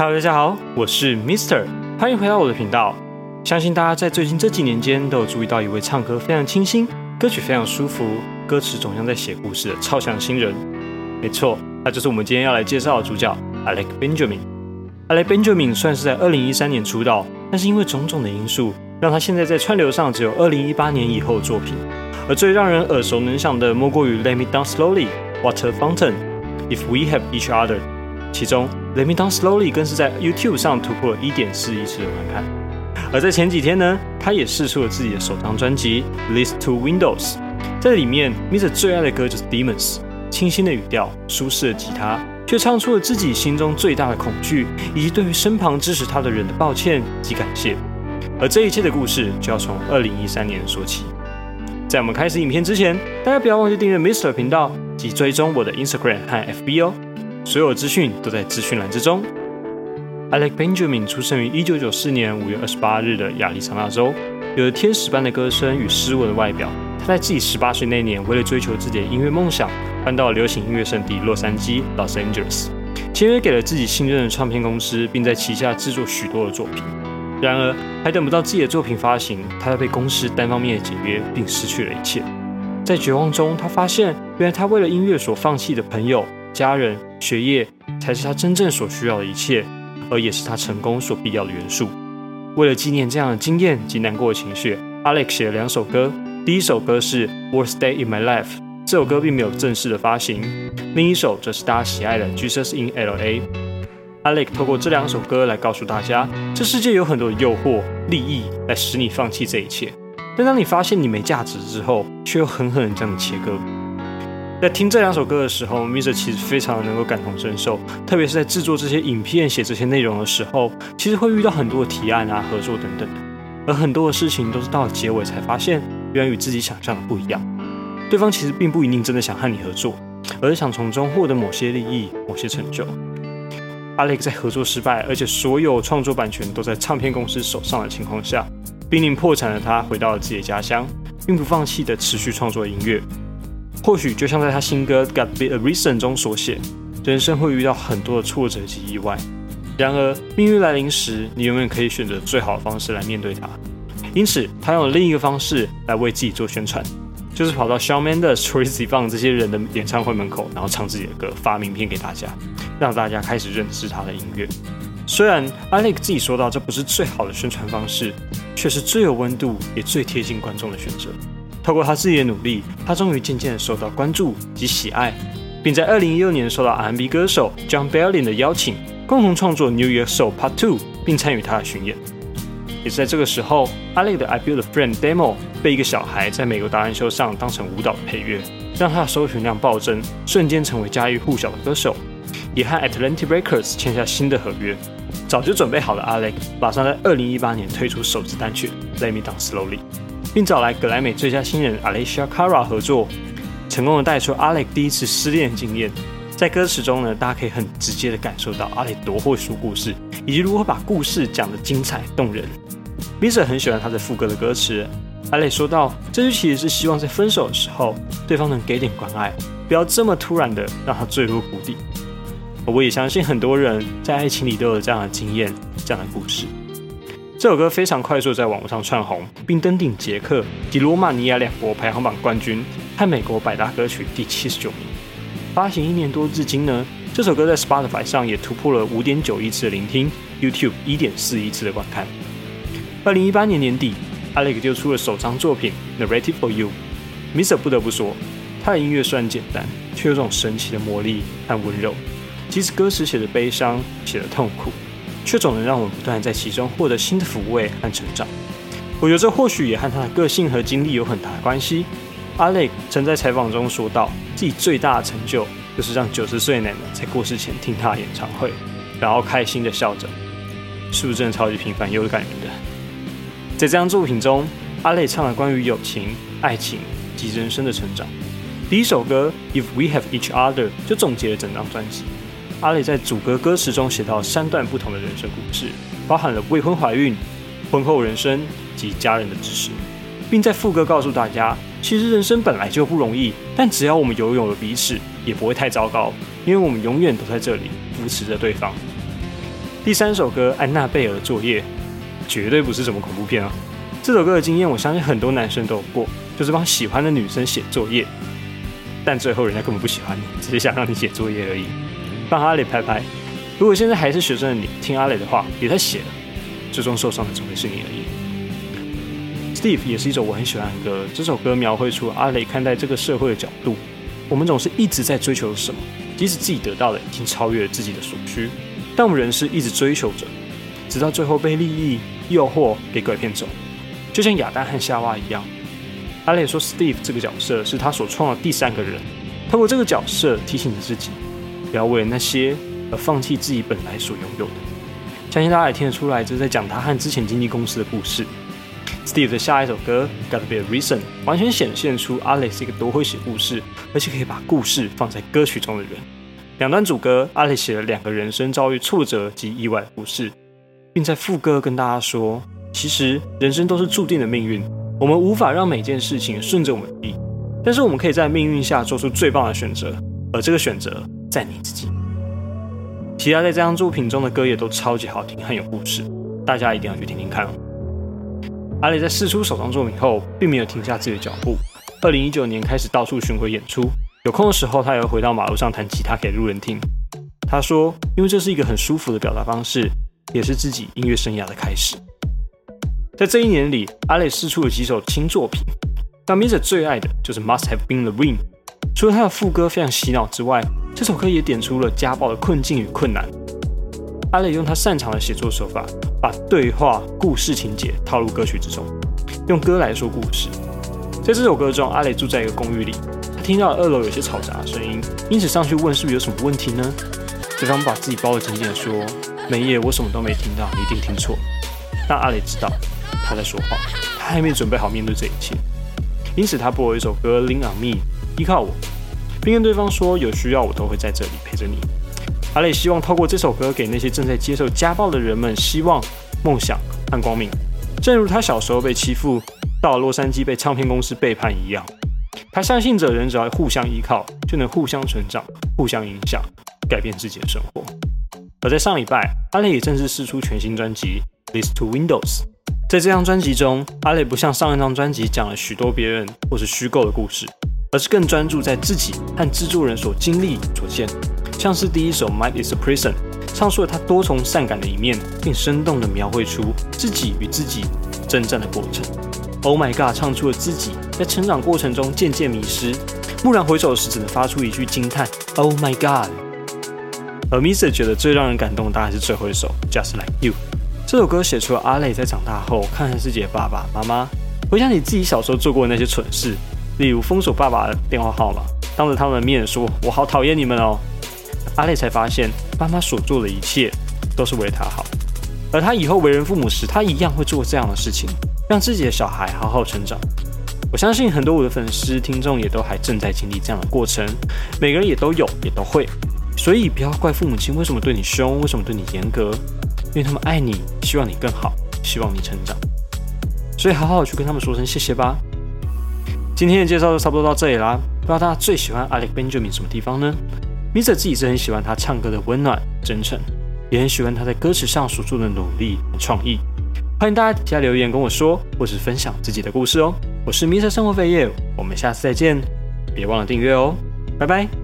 Hello，大家好，我是 Mister，欢迎回到我的频道。相信大家在最近这几年间都有注意到一位唱歌非常清新、歌曲非常舒服、歌词总像在写故事的超强新人。没错，那就是我们今天要来介绍的主角，Alex Benjamin。Alex Benjamin 算是在2013年出道，但是因为种种的因素，让他现在在串流上只有2018年以后的作品。而最让人耳熟能详的，莫过于 Let Me Down Slowly、Water Fountain、If We Have Each Other。其中 Let Me Down Slowly 更是在 YouTube 上突破了1.4亿次的观看。而在前几天呢，他也试出了自己的首张专辑《List to Windows》。在里面，Mr 最爱的歌就是 Demons，清新的语调，舒适的吉他，却唱出了自己心中最大的恐惧，以及对于身旁支持他的人的抱歉及感谢。而这一切的故事就要从2013年说起。在我们开始影片之前，大家不要忘记订阅 Mr 频道及追踪我的 Instagram 和 FB 哦。所有资讯都在资讯栏之中。Alec Benjamin 出生于1994年5月28日的亚利桑那州，有着天使般的歌声与斯文的外表。他在自己18岁那年，为了追求自己的音乐梦想，搬到流行音乐圣地洛杉矶 （Los Angeles），签约给了自己信任的唱片公司，并在旗下制作许多的作品。然而，还等不到自己的作品发行，他被公司单方面的解约，并失去了一切。在绝望中，他发现，原来他为了音乐所放弃的朋友、家人、学业，才是他真正所需要的一切，而也是他成功所必要的元素。为了纪念这样的经验及难过的情绪，Alex 写了两首歌。第一首歌是《Worst Day in My Life》，这首歌并没有正式的发行；另一首则是大家喜爱的《Jesus in L.A.》。Alex 透过这两首歌来告诉大家，这世界有很多的诱惑、利益来使你放弃这一切。但当你发现你没价值之后，却又狠狠地将你切割。在听这两首歌的时候，Mr 其实非常能够感同身受，特别是在制作这些影片、写这些内容的时候，其实会遇到很多的提案啊、合作等等。而很多的事情都是到了结尾才发现，原来与自己想象的不一样。对方其实并不一定真的想和你合作，而是想从中获得某些利益、某些成就。Alex 在合作失败，而且所有创作版权都在唱片公司手上的情况下，濒临破产的他回到了自己的家乡，并不放弃的持续创作音乐。或许就像在他新歌《Got Be a Reason》中所写，人生会遇到很多的挫折及意外，然而命运来临时，你永远可以选择最好的方式来面对它。因此，他用另一个方式来为自己做宣传。就是跑到 Shawn Mendes、Tracy 放这些人的演唱会门口，然后唱自己的歌，发名片给大家，让大家开始认识他的音乐。虽然 Alex 自己说到这不是最好的宣传方式，却是最有温度也最贴近观众的选择。透过他自己的努力，他终于渐渐受到关注及喜爱，并在2016年受到 R&B 歌手 John b e l l i n 的邀请，共同创作 New Year Soul Part Two，并参与他的巡演。也是在这个时候，Alex 的 I Build a Friend Demo 被一个小孩在美国达人秀上当成舞蹈的配乐，让他的搜寻量暴增，瞬间成为家喻户晓的歌手，也和 Atlantic Records 签下新的合约。早就准备好了，Alex 马上在2018年推出首支单曲《Let Me Down Slowly》，并找来格莱美最佳新人 Alicia Cara 合作，成功的带出 Alex 第一次失恋经验。在歌词中呢，大家可以很直接的感受到 Alex 多会说故事，以及如何把故事讲得精彩动人。Mr 很喜欢他的副歌的歌词。阿磊说到，这句其实是希望在分手的时候，对方能给点关爱，不要这么突然的让他坠入谷底。我也相信很多人在爱情里都有这样的经验，这样的故事。这首歌非常快速在网络上窜红，并登顶捷克及罗马尼亚两国排行榜冠军，和美国百大歌曲第七十九名。发行一年多至今呢，这首歌在 Spotify 上也突破了五点九亿次的聆听，YouTube 一点四亿次的观看。二零一八年年底，Alex 就出了首张作品《Narrative for You》。Mr 不得不说，他的音乐虽然简单，却有种神奇的魔力和温柔。即使歌词写的悲伤，写的痛苦，却总能让我们不断在其中获得新的抚慰和成长。我觉得这或许也和他的个性和经历有很大的关系。阿磊曾在采访中说到，自己最大的成就就是让九十岁奶奶在过世前听他的演唱会，然后开心的笑着。是不是真的超级平凡又感人的？在这张作品中，阿磊唱了关于友情、爱情及人生的成长。第一首歌《If We Have Each Other》就总结了整张专辑。阿磊在主歌歌词中写到三段不同的人生故事，包含了未婚怀孕、婚后人生及家人的支持，并在副歌告诉大家，其实人生本来就不容易，但只要我们拥有了彼此，也不会太糟糕，因为我们永远都在这里扶持着对方。第三首歌《安娜贝尔作业》绝对不是什么恐怖片啊！这首歌的经验，我相信很多男生都有过，就是帮喜欢的女生写作业，但最后人家根本不喜欢你，只是想让你写作业而已。帮阿磊拍拍。如果现在还是学生的你，听阿磊的话，别再写了，最终受伤的只会是你而已。Steve 也是一首我很喜欢的歌，这首歌描绘出阿磊看待这个社会的角度。我们总是一直在追求什么，即使自己得到的已经超越了自己的所需，但我们仍是一直追求着，直到最后被利益诱惑给拐骗走，就像亚当和夏娃一样。阿磊说，Steve 这个角色是他所创的第三个人，透过这个角色提醒着自己，不要为了那些。而放弃自己本来所拥有的，相信大家也听得出来，这是在讲他和之前经纪公司的故事。Steve 的下一首歌《Gotta Be a Reason》完全显现出阿磊是一个多会写故事，而且可以把故事放在歌曲中的人。两段主歌，阿磊写了两个人生遭遇挫折及意外的故事，并在副歌跟大家说：其实人生都是注定的命运，我们无法让每件事情顺着我们意，但是我们可以在命运下做出最棒的选择，而这个选择在你自己。其他在这张作品中的歌也都超级好听，很有故事，大家一定要去听听看哦。阿磊在试出首张作品后，并没有停下自己的脚步。二零一九年开始到处巡回演出，有空的时候他也会回到马路上弹吉他给路人听。他说：“因为这是一个很舒服的表达方式，也是自己音乐生涯的开始。”在这一年里，阿磊试出了几首新作品，但米者最爱的就是《Must Have Been the Rain》。除了他的副歌非常洗脑之外，这首歌也点出了家暴的困境与困难。阿磊用他擅长的写作手法，把对话、故事情节套入歌曲之中，用歌来说故事。在这首歌中，阿磊住在一个公寓里，他听到二楼有些嘈杂的声音，因此上去问是不是有什么问题呢？对方把自己包得紧紧的说：“没耶，我什么都没听到，你一定听错。”但阿磊知道他在说谎，他还没准备好面对这一切，因此他播了一首歌《Lean on Me》，依靠我。并跟对方说：“有需要我都会在这里陪着你。”阿磊希望透过这首歌给那些正在接受家暴的人们希望、梦想和光明，正如他小时候被欺负，到了洛杉矶被唱片公司背叛一样。他相信着人只要互相依靠，就能互相成长、互相影响、改变自己的生活。而在上礼拜，阿磊也正式试出全新专辑《List to Windows》。在这张专辑中，阿磊不像上一张专辑讲了许多别人或是虚构的故事。而是更专注在自己和制作人所经历所见，像是第一首《Mind Is a Prison》，唱出了他多重善感的一面，并生动地描绘出自己与自己征战的过程。Oh My God，唱出了自己在成长过程中渐渐迷失，蓦然回首时只能发出一句惊叹：Oh My God。而 Misa 觉得最让人感动的大概是最后一首《Just Like You》。这首歌写出了阿磊在长大后看看自己的爸爸妈妈，回想起自己小时候做过的那些蠢事。例如封锁爸爸的电话号码，当着他们的面说：“我好讨厌你们哦。”阿磊才发现，爸妈所做的一切都是为他好，而他以后为人父母时，他一样会做这样的事情，让自己的小孩好好成长。我相信很多我的粉丝、听众也都还正在经历这样的过程，每个人也都有，也都会。所以不要怪父母亲为什么对你凶，为什么对你严格，因为他们爱你，希望你更好，希望你成长。所以好好去跟他们说声谢谢吧。今天的介绍就差不多到这里啦。不知道大家最喜欢 Alex Benjamin 什么地方呢？Mr 自己是很喜欢他唱歌的温暖、真诚，也很喜欢他在歌词上所做的努力和创意。欢迎大家底下留言跟我说，或是分享自己的故事哦。我是 Mr 生活费叶，我们下次再见，别忘了订阅哦，拜拜。